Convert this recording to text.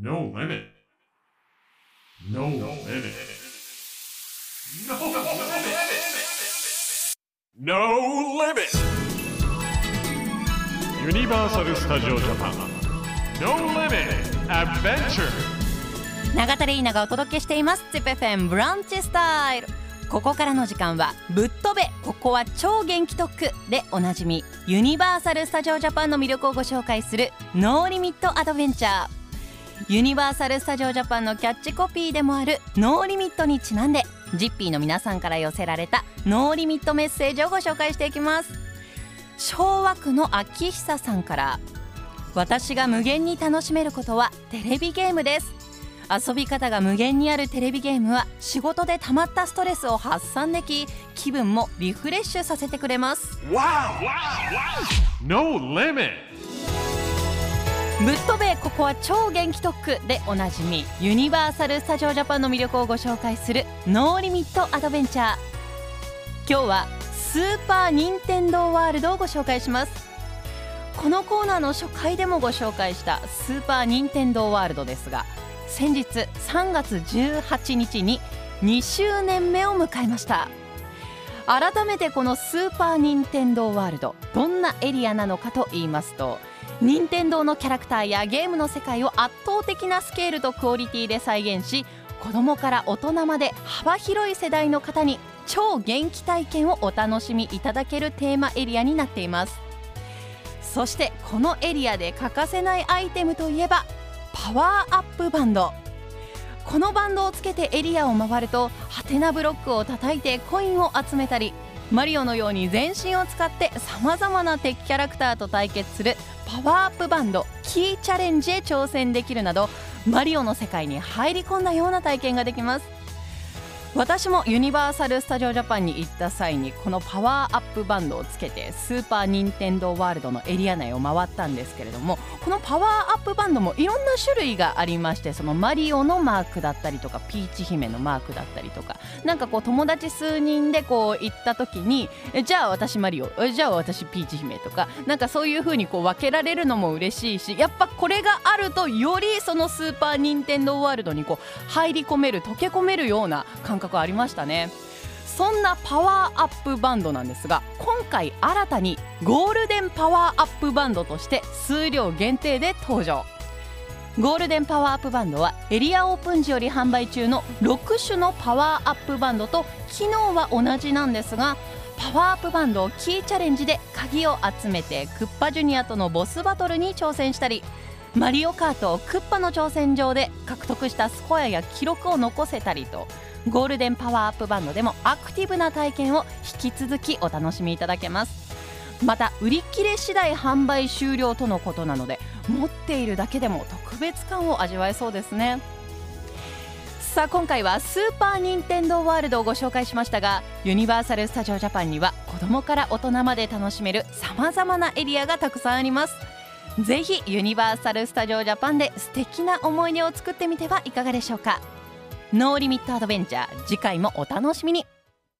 No limit. No limit. No limit. No limit. ユニバーサル・スタジオ・ジャパン No Limit. Adventure. 永田玲奈がお届けしています。ZIPFM ブランチスタイルここからの時間はぶっ飛べ。ここは超元気特区でおなじみユニバーサル・スタジオ・ジャパンの魅力をご紹介するノーリミット・アドベンチャーユニバーサル・スタジオ・ジャパンのキャッチコピーでもあるノーリミットにちなんでジッピーの皆さんから寄せられたノーリミットメッセージをご紹介していきます。昭和区の秋久さんから私が無限に楽しめることはテレビゲームです。遊び方が無限にあるテレビゲームは仕事で溜まったストレスを発散でき気分もリフレッシュさせてくれます。No Limit ぶっ飛べここは超元気特区でおなじみユニバーサル・スタジオ・ジャパンの魅力をご紹介する No Limit Adventure。今日はスーパー・ニンテンドー・ワールドをご紹介します。このコーナーの初回でもご紹介したスーパー・ニンテンドー・ワールドですが先日3月18日に2周年目を迎えました。改めてこのスーパー・ニンテンドー・ワールドどんなエリアなのかと言いますと任天堂のキャラクターやゲームの世界を圧倒的なスケールとクオリティで再現し子供から大人まで幅広い世代の方に超元気体験をお楽しみいただけるテーマエリアになっています。そしてこのエリアで欠かせないアイテムといえばパワーアップバンド。このバンドをつけてエリアを回るとハテナブロックを叩いてコインを集めたりマリオのように全身を使ってさまざまな敵キャラクターと対決するパワーアップバンドキーチャレンジへ挑戦できるなどマリオの世界に入り込んだような体験ができます。私もユニバーサル・スタジオ・ジャパンに行った際にこのパワーアップバンドをつけてスーパー・ニンテンドー・ワールドのエリア内を回ったんですけれどもこのパワーアップバンドもいろんな種類がありましてそのマリオのマークだったりとかピーチ姫のマークだったりとかなんかこう友達数人でこう行った時にじゃあ私マリオじゃあ私ピーチ姫とかなんかそういう風にこう分けられるのも嬉しいしやっぱこれがあるとよりそのスーパー・ニンテンドー・ワールドにこう入り込める溶け込めるような感感覚ありましたね。そんなパワーアップバンドなんですが今回新たにゴールデンパワーアップバンドとして数量限定で登場。ゴールデンパワーアップバンドはエリアオープン時より販売中の6種のパワーアップバンドと機能は同じなんですがパワーアップバンドキーチャレンジで鍵を集めてクッパジュニアとのボスバトルに挑戦したりマリオカートをクッパの挑戦状で獲得したスコアや記録を残せたりとゴールデンパワーアップバンドでもアクティブな体験を引き続きお楽しみいただけます。また売り切れ次第販売終了とのことなので持っているだけでも特別感を味わえそうですね。さあ今回はスーパー・ニンテンドー・ワールドをご紹介しましたがユニバーサル・スタジオ・ジャパンには子供から大人まで楽しめるさまざまなエリアがたくさんあります。ぜひユニバーサル・スタジオ・ジャパンで素敵な思い出を作ってみてはいかがでしょうか。 No Limit Adventure 次回もお楽しみに。